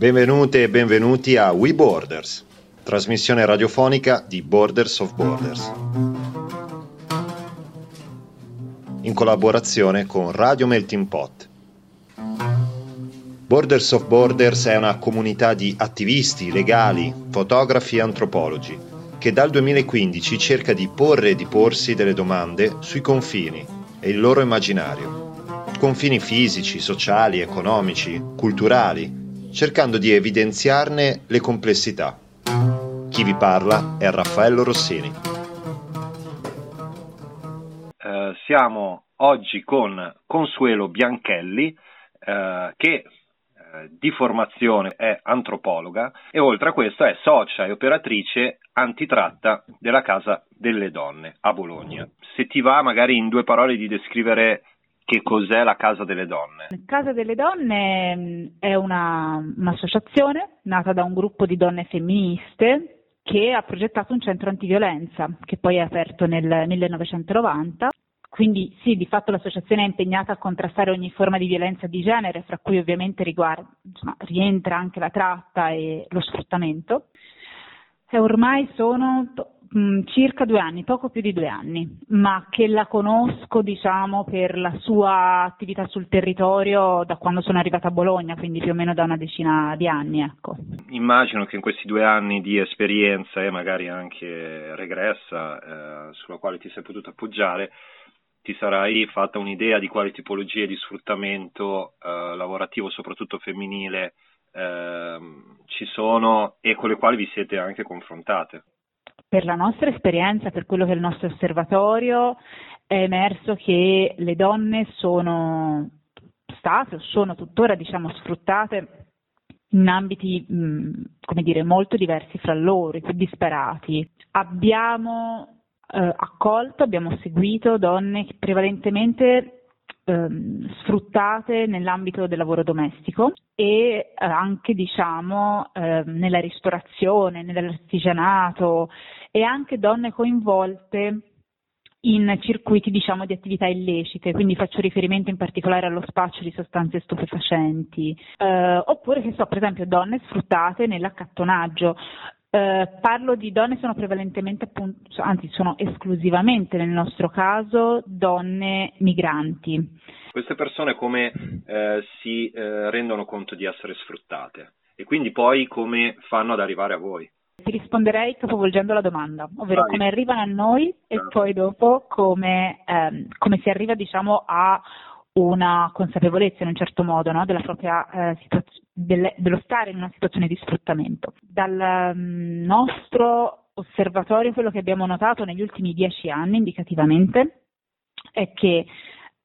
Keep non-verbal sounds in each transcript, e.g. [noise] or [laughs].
Benvenute e benvenuti a We Borders, trasmissione radiofonica di Borders of Borders. In collaborazione con Radio Melting Pot. Borders of Borders è una comunità di attivisti, legali, fotografi e antropologi che dal 2015 cerca di porre e di porsi delle domande sui confini e il loro immaginario. Confini fisici, sociali, economici, culturali, cercando di evidenziarne le complessità. Chi vi parla è Raffaello Rossini. Uh, siamo oggi con Consuelo Bianchelli uh, che di formazione è antropologa e oltre a questo è socia e operatrice antitratta della Casa delle Donne a Bologna. Se ti va magari in due parole di descrivere che cos'è la Casa delle Donne? Casa delle Donne mm, è una, un'associazione nata da un gruppo di donne femministe che ha progettato un centro antiviolenza che poi è aperto nel 1990 quindi sì, di fatto l'associazione è impegnata a contrastare ogni forma di violenza di genere, fra cui ovviamente riguarda, insomma, rientra anche la tratta e lo sfruttamento. E ormai sono mh, circa due anni, poco più di due anni, ma che la conosco diciamo, per la sua attività sul territorio da quando sono arrivata a Bologna, quindi più o meno da una decina di anni. Ecco. Immagino che in questi due anni di esperienza e magari anche regressa eh, sulla quale ti sei potuto appoggiare, ti sarai fatta un'idea di quali tipologie di sfruttamento eh, lavorativo, soprattutto femminile, eh, ci sono e con le quali vi siete anche confrontate. Per la nostra esperienza, per quello che è il nostro osservatorio, è emerso che le donne sono state o sono tuttora diciamo, sfruttate in ambiti mh, dire, molto diversi fra loro, più disperati. Abbiamo eh, accolto, abbiamo seguito donne prevalentemente ehm, sfruttate nell'ambito del lavoro domestico e eh, anche diciamo eh, nella ristorazione, nell'artigianato e anche donne coinvolte in circuiti diciamo, di attività illecite, quindi faccio riferimento in particolare allo spaccio di sostanze stupefacenti, eh, oppure che so, per esempio donne sfruttate nell'accattonaggio. Eh, parlo di donne, sono prevalentemente, appunto, anzi sono esclusivamente nel nostro caso donne migranti. Queste persone come eh, si eh, rendono conto di essere sfruttate e quindi poi come fanno ad arrivare a voi? Ti risponderei capovolgendo la domanda, ovvero Vai. come arrivano a noi e certo. poi dopo come, ehm, come si arriva diciamo a una consapevolezza in un certo modo no? della propria eh, situazio- del, dello stare in una situazione di sfruttamento. Dal um, nostro osservatorio quello che abbiamo notato negli ultimi dieci anni indicativamente è che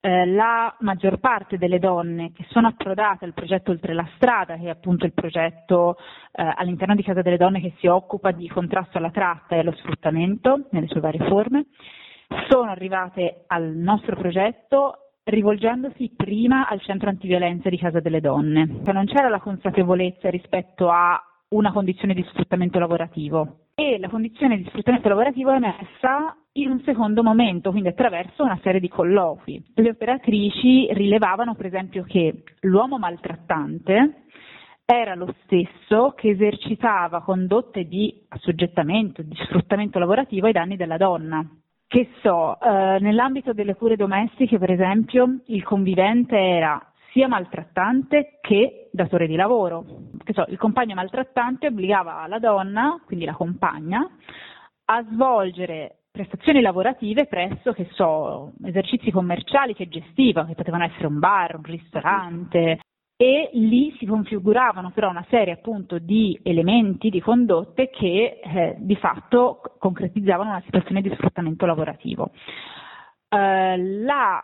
eh, la maggior parte delle donne che sono approdate al progetto Oltre la strada, che è appunto il progetto eh, all'interno di Casa delle Donne che si occupa di contrasto alla tratta e allo sfruttamento nelle sue varie forme, sono arrivate al nostro progetto rivolgendosi prima al centro antiviolenza di Casa delle Donne. Non c'era la consapevolezza rispetto a una condizione di sfruttamento lavorativo e la condizione di sfruttamento lavorativo è messa in un secondo momento, quindi attraverso una serie di colloqui. Le operatrici rilevavano per esempio che l'uomo maltrattante era lo stesso che esercitava condotte di assoggettamento, di sfruttamento lavorativo ai danni della donna. Che so, eh, nell'ambito delle cure domestiche, per esempio, il convivente era sia maltrattante che datore di lavoro. So, il compagno maltrattante obbligava la donna, quindi la compagna, a svolgere prestazioni lavorative presso, che so, esercizi commerciali che gestiva, che potevano essere un bar, un ristorante, e lì si configuravano però una serie appunto di elementi, di condotte che eh, di fatto concretizzavano una situazione di sfruttamento lavorativo. Eh, la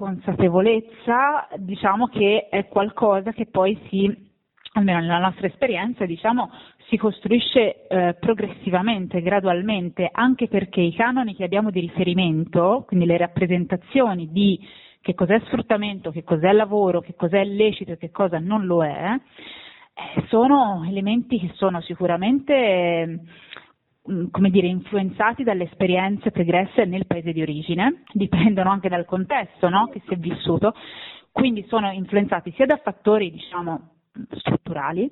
consapevolezza diciamo che è qualcosa che poi si almeno nella nostra esperienza, diciamo, si costruisce eh, progressivamente, gradualmente, anche perché i canoni che abbiamo di riferimento, quindi le rappresentazioni di che cos'è sfruttamento, che cos'è lavoro, che cos'è lecito e che cosa non lo è, eh, sono elementi che sono sicuramente mm, come dire, influenzati dalle esperienze pregresse nel paese di origine, dipendono anche dal contesto no? che si è vissuto, quindi sono influenzati sia da fattori diciamo, strutturali,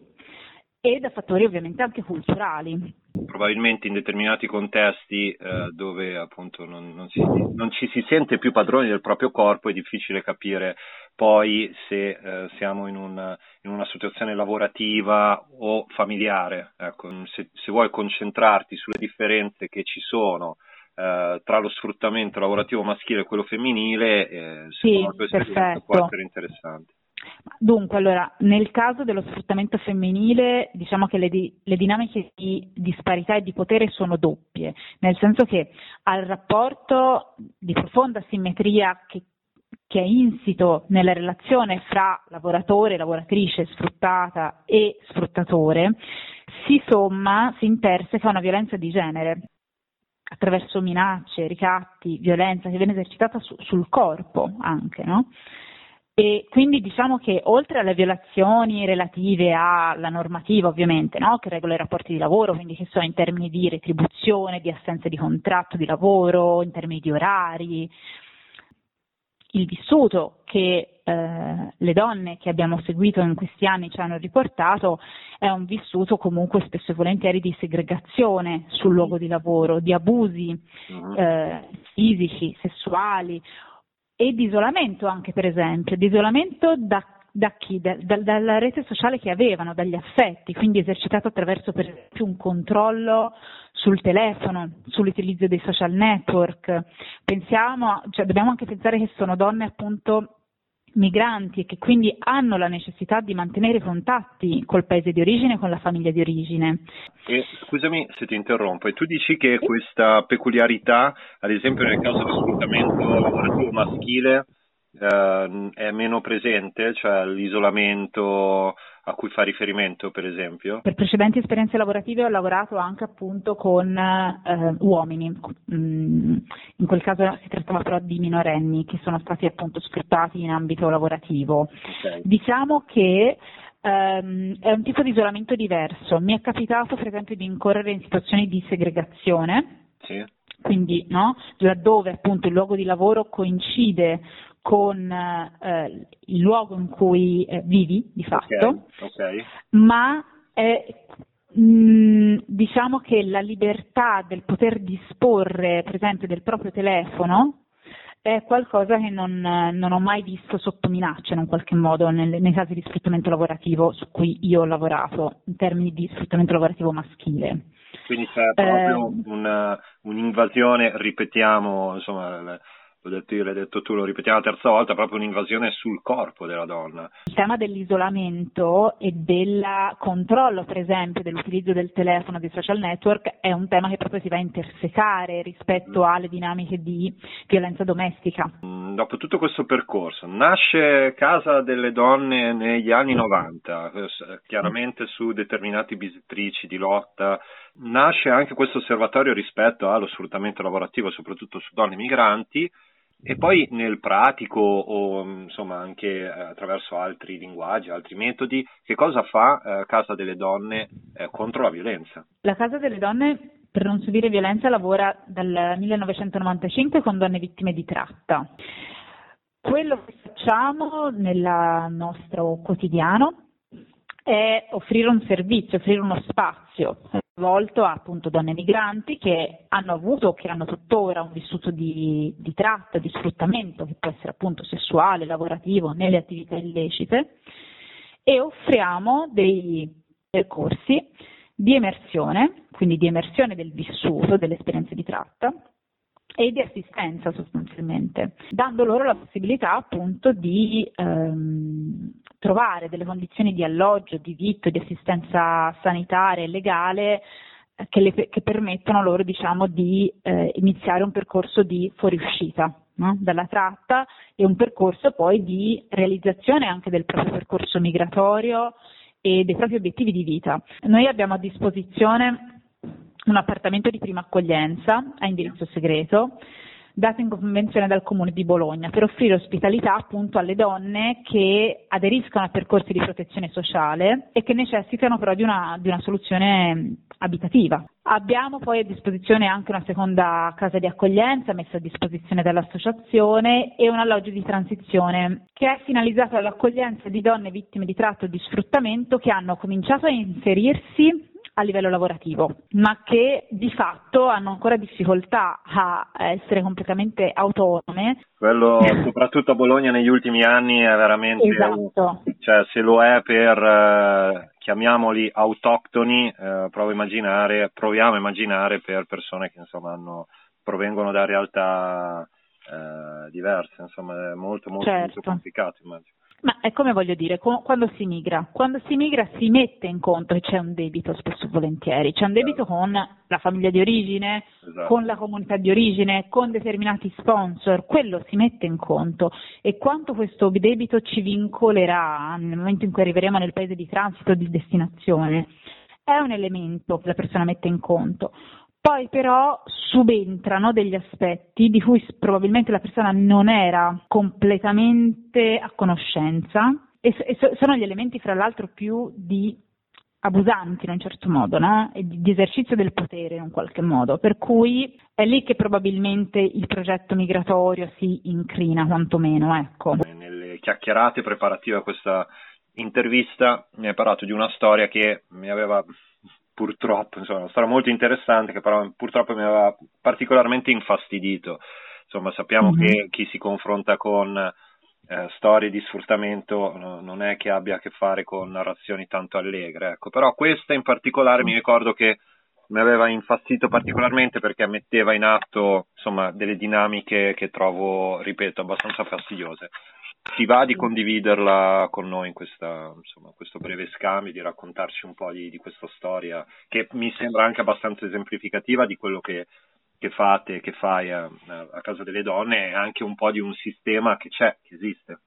e da fattori ovviamente anche culturali. Probabilmente in determinati contesti eh, dove appunto non, non, si, non, ci si sente più padroni del proprio corpo è difficile capire poi se eh, siamo in una, in una, situazione lavorativa o familiare. Ecco, se, se, vuoi concentrarti sulle differenze che ci sono eh, tra lo sfruttamento lavorativo maschile e quello femminile, eh, secondo sì, questo può essere interessante. Dunque, allora, nel caso dello sfruttamento femminile, diciamo che le, di, le, dinamiche di disparità e di potere sono doppie, nel senso che al rapporto di profonda simmetria che, che è insito nella relazione fra lavoratore, lavoratrice, sfruttata e sfruttatore, si somma, si interseca una violenza di genere attraverso minacce, ricatti, violenza che viene esercitata su, sul corpo anche, no? E quindi diciamo che oltre alle violazioni relative alla normativa ovviamente, no? che regola i rapporti di lavoro, quindi che sono in termini di retribuzione, di assenza di contratto di lavoro, in termini di orari, il vissuto che eh, le donne che abbiamo seguito in questi anni ci hanno riportato è un vissuto comunque spesso e volentieri di segregazione sul luogo di lavoro, di abusi uh-huh. eh, fisici, sessuali e di isolamento anche per esempio, di isolamento da, da chi? Da, da, dalla rete sociale che avevano, dagli affetti, quindi esercitato attraverso per esempio un controllo sul telefono, sull'utilizzo dei social network. Pensiamo, cioè dobbiamo anche pensare che sono donne appunto migranti e che quindi hanno la necessità di mantenere contatti col paese di origine, con la famiglia di origine. E, scusami se ti interrompo, e tu dici che questa peculiarità, ad esempio nel caso dello sfruttamento lavorativo maschile, eh, è meno presente, cioè l'isolamento a cui fa riferimento, per esempio? Per precedenti esperienze lavorative ho lavorato anche appunto con eh, uomini, mm, in quel caso si trattava però di minorenni che sono stati appunto sfruttati in ambito lavorativo. Okay. Diciamo che ehm, è un tipo di isolamento diverso. Mi è capitato per esempio di incorrere in situazioni di segregazione. Sì quindi no? laddove appunto il luogo di lavoro coincide con eh, il luogo in cui eh, vivi di fatto, okay, okay. ma è, mh, mm, diciamo che la libertà del poter disporre per esempio del proprio telefono è qualcosa che non, non ho mai visto sotto minaccia in un qualche modo nel, nei casi di sfruttamento lavorativo su cui io ho lavorato in termini di sfruttamento lavorativo maschile. Quindi c'è proprio eh, una, un'invasione, ripetiamo, insomma, l'ho detto io, l'hai detto tu, lo ripetiamo la terza volta, proprio un'invasione sul corpo della donna. Il tema dell'isolamento e del controllo, per esempio, dell'utilizzo del telefono, dei social network, è un tema che proprio si va a intersecare rispetto mm. alle dinamiche di violenza domestica. Mm, dopo tutto questo percorso, nasce Casa delle Donne negli anni 90, eh, chiaramente su determinati bisettrici di lotta, nasce anche questo osservatorio rispetto allo sfruttamento lavorativo, soprattutto su donne migranti, e poi nel pratico o insomma anche attraverso altri linguaggi, altri metodi, che cosa fa eh, Casa delle Donne eh, contro la violenza? La Casa delle Donne per non subire violenza lavora dal 1995 con donne vittime di tratta. Quello che facciamo nel nostro quotidiano è offrire un servizio, offrire uno spazio volto a appunto donne migranti che hanno avuto o che hanno tuttora un vissuto di, di tratta, di sfruttamento che può essere appunto sessuale, lavorativo, nelle attività illecite e offriamo dei percorsi di emersione, quindi di emersione del vissuto, delle esperienze di tratta e di assistenza sostanzialmente, dando loro la possibilità appunto di ehm, trovare delle condizioni di alloggio, di vitto, di assistenza sanitaria e legale eh, che, le, che, permettono loro diciamo, di eh, iniziare un percorso di fuoriuscita no? dalla tratta e un percorso poi di realizzazione anche del proprio percorso migratorio e dei propri obiettivi di vita. Noi abbiamo a disposizione un appartamento di prima accoglienza a indirizzo segreto data in convenzione dal Comune di Bologna per offrire ospitalità appunto alle donne che aderiscono a percorsi di protezione sociale e che necessitano però di una, di una soluzione abitativa. Abbiamo poi a disposizione anche una seconda casa di accoglienza messa a disposizione dall'associazione e un alloggio di transizione che è finalizzato all'accoglienza di donne vittime di tratto e di sfruttamento che hanno cominciato a inserirsi a livello lavorativo, ma che di fatto hanno ancora difficoltà a essere completamente autonome. Quello [laughs] soprattutto a Bologna negli ultimi anni è veramente, esatto. cioè se lo è per, eh, chiamiamoli autoctoni, eh, provo a immaginare, proviamo a immaginare per persone che insomma hanno, provengono da realtà eh, diverse, insomma è molto molto, certo. molto complicato immagino. Ma è come voglio dire, quando si migra? Quando si migra si mette in conto che c'è un debito spesso e volentieri, c'è un debito con la famiglia di origine, esatto. con la comunità di origine, con determinati sponsor, quello si mette in conto e quanto questo debito ci vincolerà nel momento in cui arriveremo nel paese di transito o di destinazione è un elemento che la persona mette in conto. Poi però subentrano degli aspetti di cui probabilmente la persona non era completamente a conoscenza e, e sono gli elementi fra l'altro più di abusanti in un certo modo, no? e di, di, esercizio del potere in un qualche modo, per cui è lì che probabilmente il progetto migratorio si incrina quantomeno. Ecco. Nelle chiacchierate preparative a questa intervista mi hai parlato di una storia che mi aveva purtroppo, insomma, una storia molto interessante che però purtroppo mi aveva particolarmente infastidito. Insomma, sappiamo mm-hmm. che chi si confronta con eh, storie di sfruttamento no, non è che abbia a che fare con narrazioni tanto allegre, ecco. Però questa in particolare mi ricordo che mi aveva infastidito particolarmente perché metteva in atto, insomma, delle dinamiche che trovo, ripeto, abbastanza fastidiose ti va di condividerla con noi in questa, insomma, questo breve scambio, di raccontarci un po' di, di, questa storia che mi sembra anche abbastanza esemplificativa di quello che, che fate, che fai a, a, Casa delle Donne e anche un po' di un sistema che c'è, che esiste.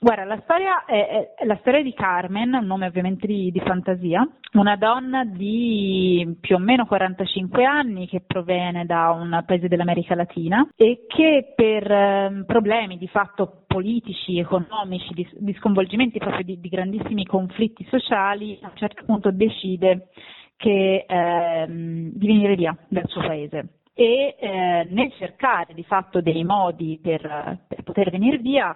Guarda, la storia è, è, la storia di Carmen, un nome ovviamente di, di, fantasia, una donna di più o meno 45 anni che proviene da un paese dell'America Latina e che per eh, problemi di fatto politici, economici, di, di sconvolgimenti proprio di, di, grandissimi conflitti sociali, a un certo punto decide che, eh, di venire via dal suo paese. E eh, nel cercare di fatto dei modi per, per poter venire via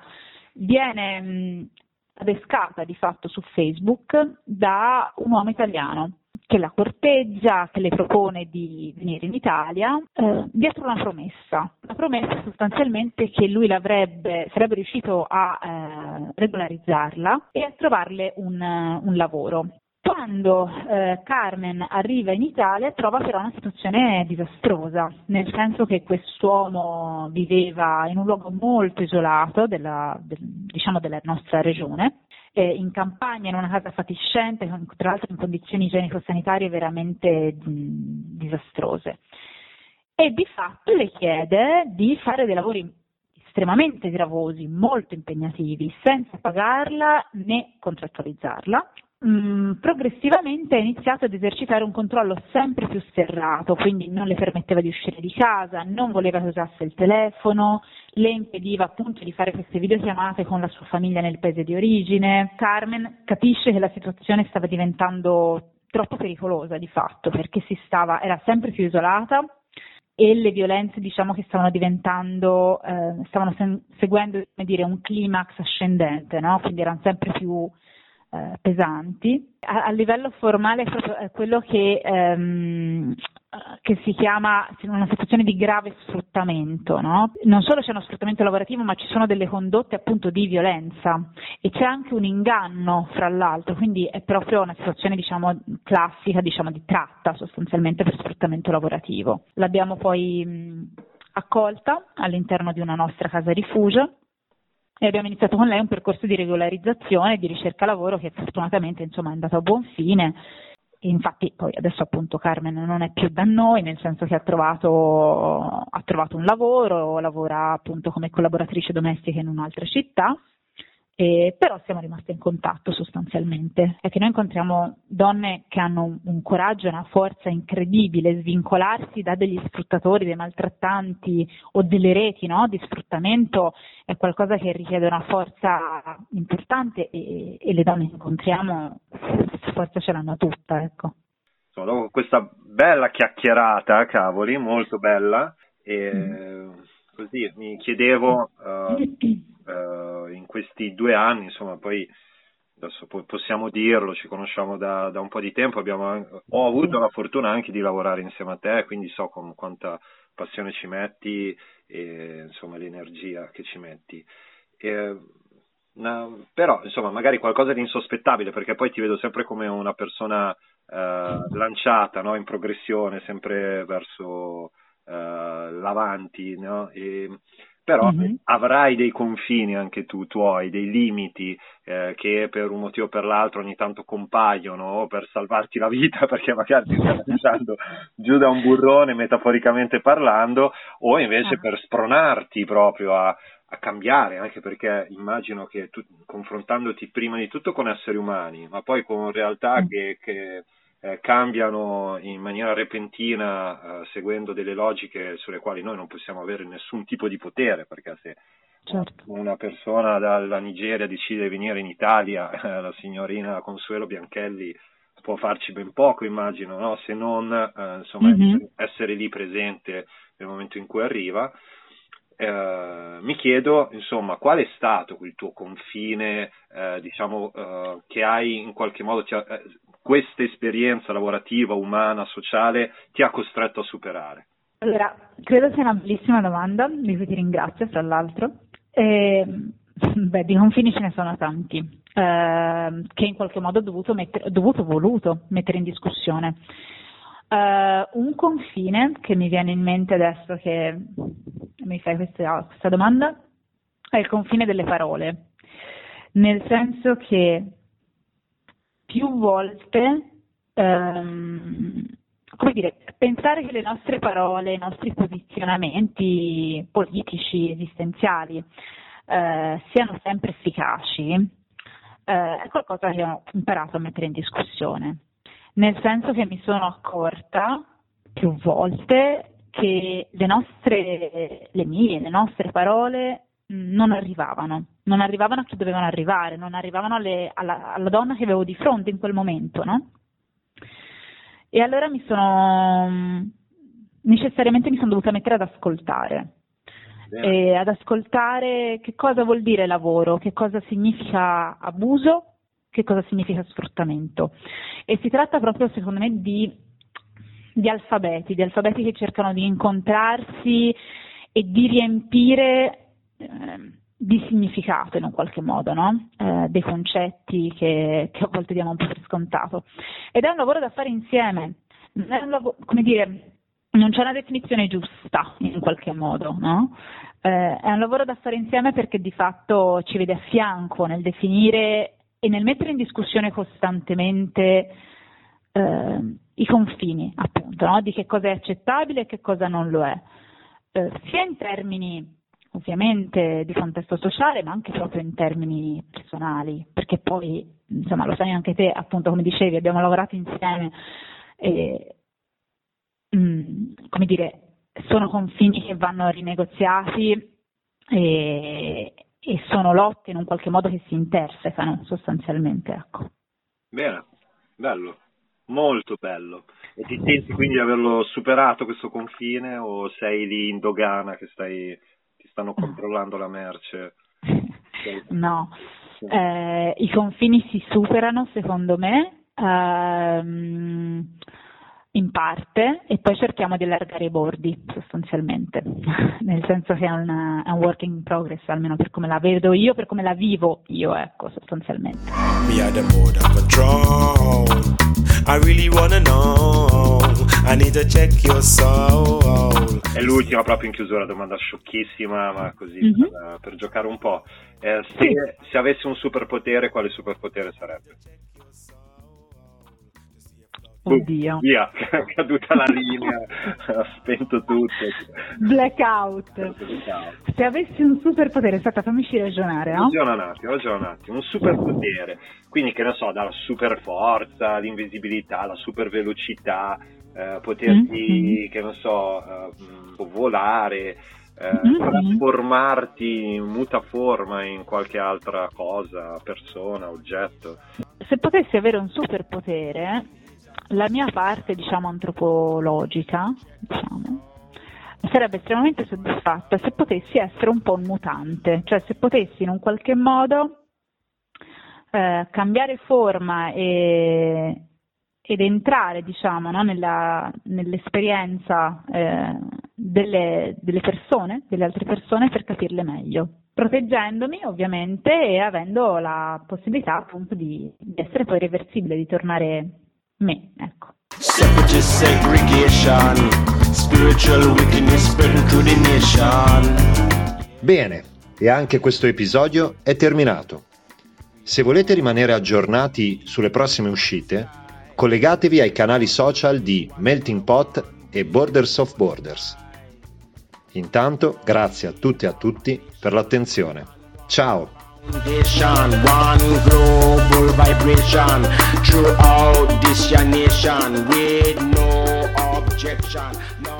viene mh, adescata di fatto su Facebook da un uomo italiano che la corteggia, che le propone di venire in Italia, eh, dietro una promessa. La promessa sostanzialmente che lui sarebbe riuscito a eh, regolarizzarla e a trovarle un, un lavoro. Quando eh, Carmen arriva in Italia trova però una situazione disastrosa, nel senso che quest'uomo viveva in un luogo molto isolato della, del, diciamo della nostra regione, eh, in campagna, in una casa fatiscente, tra l'altro in condizioni igienico-sanitarie veramente mh, disastrose. E di fatto le chiede di fare dei lavori estremamente gravosi, molto impegnativi, senza pagarla né contrattualizzarla, Mm, progressivamente ha iniziato ad esercitare un controllo sempre più serrato, quindi non le permetteva di uscire di casa, non voleva che usasse il telefono, le impediva appunto di fare queste videochiamate con la sua famiglia nel paese di origine. Carmen capisce che la situazione stava diventando troppo pericolosa di fatto perché stava, era sempre più isolata e le violenze diciamo che stavano diventando, eh, stavano sen- seguendo dire, un climax ascendente, no? quindi erano sempre più eh, pesanti. A, a, livello formale è proprio quello che, ehm, che, si chiama una situazione di grave sfruttamento. No? Non solo c'è uno sfruttamento lavorativo, ma ci sono delle condotte appunto di violenza e c'è anche un inganno fra l'altro, quindi è proprio una situazione diciamo, classica diciamo, di tratta sostanzialmente per sfruttamento lavorativo. L'abbiamo poi mh, accolta all'interno di una nostra casa rifugio e abbiamo iniziato con lei un percorso di regolarizzazione e di ricerca lavoro che fortunatamente insomma, è andato a buon fine. E infatti poi adesso appunto Carmen non è più da noi, nel senso che ha trovato, ha trovato un lavoro, lavora appunto come collaboratrice domestica in un'altra città E, però siamo rimaste in contatto sostanzialmente. È che noi incontriamo donne che hanno un, un coraggio e una forza incredibile, svincolarsi da degli sfruttatori, dei maltrattanti o delle reti no? di sfruttamento è qualcosa che richiede una forza importante e, e le donne che incontriamo forza ce l'hanno tutta. Ecco. Dopo questa bella chiacchierata, cavoli, molto bella, e mm. Così mi chiedevo uh, uh, in questi due anni, insomma, poi adesso possiamo dirlo, ci conosciamo da, da un po' di tempo, abbiamo, ho avuto la fortuna anche di lavorare insieme a te, quindi so con quanta passione ci metti e insomma l'energia che ci metti. E, una, però insomma magari qualcosa di insospettabile perché poi ti vedo sempre come una persona eh, lanciata no? in progressione sempre verso l'avanti no? e, però mm-hmm. avrai dei confini anche tu tuoi, dei limiti eh, che per un motivo o per l'altro ogni tanto compaiono o per salvarti la vita [laughs] perché magari ti stai lasciando giù da un burrone metaforicamente parlando o invece ah. per spronarti proprio a, a cambiare, anche perché immagino che tu, confrontandoti prima di tutto con esseri umani, ma poi con realtà mm. che, che eh, cambiano in maniera repentina eh, seguendo delle logiche sulle quali noi non possiamo avere nessun tipo di potere, perché se certo. una persona dalla Nigeria decide di venire in Italia, eh, la signorina Consuelo Bianchelli può farci ben poco, immagino, no? se non eh, insomma, mm-hmm. essere lì presente nel momento in cui arriva. Eh, mi chiedo, insomma, qual è stato il tuo confine, eh, diciamo, eh, che hai in qualche modo, ti ha, eh, questa esperienza lavorativa, umana, sociale ti ha costretto a superare? Allora, credo sia una bellissima domanda, di cui ti ringrazio, tra l'altro. Eh, [laughs] beh, di confini ce ne sono tanti, eh, che in qualche modo ho dovuto, mettere, dovuto voluto mettere in discussione. Eh, un confine che mi viene in mente adesso che mi fai questa, questa domanda è il confine delle parole, nel senso che più volte ehm, come dire, pensare che le nostre parole, i nostri posizionamenti politici, esistenziali, eh, siano sempre efficaci, eh, è qualcosa che ho imparato a mettere in discussione, nel senso che mi sono accorta più volte che le nostre, le mie, le nostre parole non arrivavano, non arrivavano a chi dovevano arrivare, non arrivavano alle, alla, alla, donna che avevo di fronte in quel momento, no? E allora mi sono, necessariamente mi sono dovuta mettere ad ascoltare, e ad ascoltare che cosa vuol dire lavoro, che cosa significa abuso, che cosa significa sfruttamento. E si tratta proprio, secondo me, di, di alfabeti, di alfabeti che cercano di incontrarsi e di riempire Ehm, di significato in un qualche modo, no? eh, dei concetti che, che, a volte diamo un po' per scontato. Ed è un lavoro da fare insieme, lavoro, come dire, non c'è una definizione giusta in qualche modo, no? eh, è un lavoro da fare insieme perché di fatto ci vede a fianco nel definire e nel mettere in discussione costantemente eh, i confini, appunto, no? di che cosa è accettabile e che cosa non lo è, eh, sia in termini ovviamente di contesto sociale, ma anche proprio in termini personali, perché poi, insomma, lo sai anche te, appunto, come dicevi, abbiamo lavorato insieme e, mh, mm, come dire, sono confini che vanno rinegoziati e, e, sono lotte in un qualche modo che si intersecano sostanzialmente, ecco. Bene, bello, molto bello. E ti senti quindi di averlo superato questo confine o sei lì in dogana che stai stanno controllando la merce. [laughs] No, eh, i confini si superano secondo me ehm, in parte e poi cerchiamo di allargare i bordi sostanzialmente, [laughs] nel senso che è un, è un work in progress, almeno per come la vedo io, per come la vivo io, ecco, sostanzialmente. I really wanna know. I need to check your soul. È l'ultima proprio in chiusura, domanda sciocchissima, ma così mm-hmm. per, per, giocare un po'. Eh, se, se avessi un superpotere, quale superpotere sarebbe? Oddio. Via, [laughs] è caduta la linea, [laughs] ha spento tutto. Blackout. Blackout. Se avessi un superpotere, aspetta, fammici ragionare, no? Ragiona un attimo, ragiona un attimo. Un superpotere, quindi che ne so, dalla super forza, l'invisibilità, la super velocità, eh, poterti, mm-hmm. che ne so, eh, volare, eh, mm-hmm. trasformarti in mutaforma in qualche altra cosa, persona, oggetto. Se potessi avere un superpotere, la mia parte, diciamo, antropologica, diciamo, sarebbe estremamente soddisfatta se potessi essere un po' un mutante, cioè se potessi in un qualche modo eh, cambiare forma e, ed entrare, diciamo, no, nella, nell'esperienza eh, delle, delle persone, delle altre persone per capirle meglio proteggendomi ovviamente e avendo la possibilità appunto di, di essere poi reversibile, di tornare me, ecco. Separatist segregation, spiritual wickedness spreading through the nation. Bene, e anche questo episodio è terminato. Se volete rimanere aggiornati sulle prossime uscite, collegatevi ai canali social di Melting Pot e Borders of Borders. Intanto, grazie a tutti e a tutti per l'attenzione. Ciao! One global vibration throughout this nation with no objection. No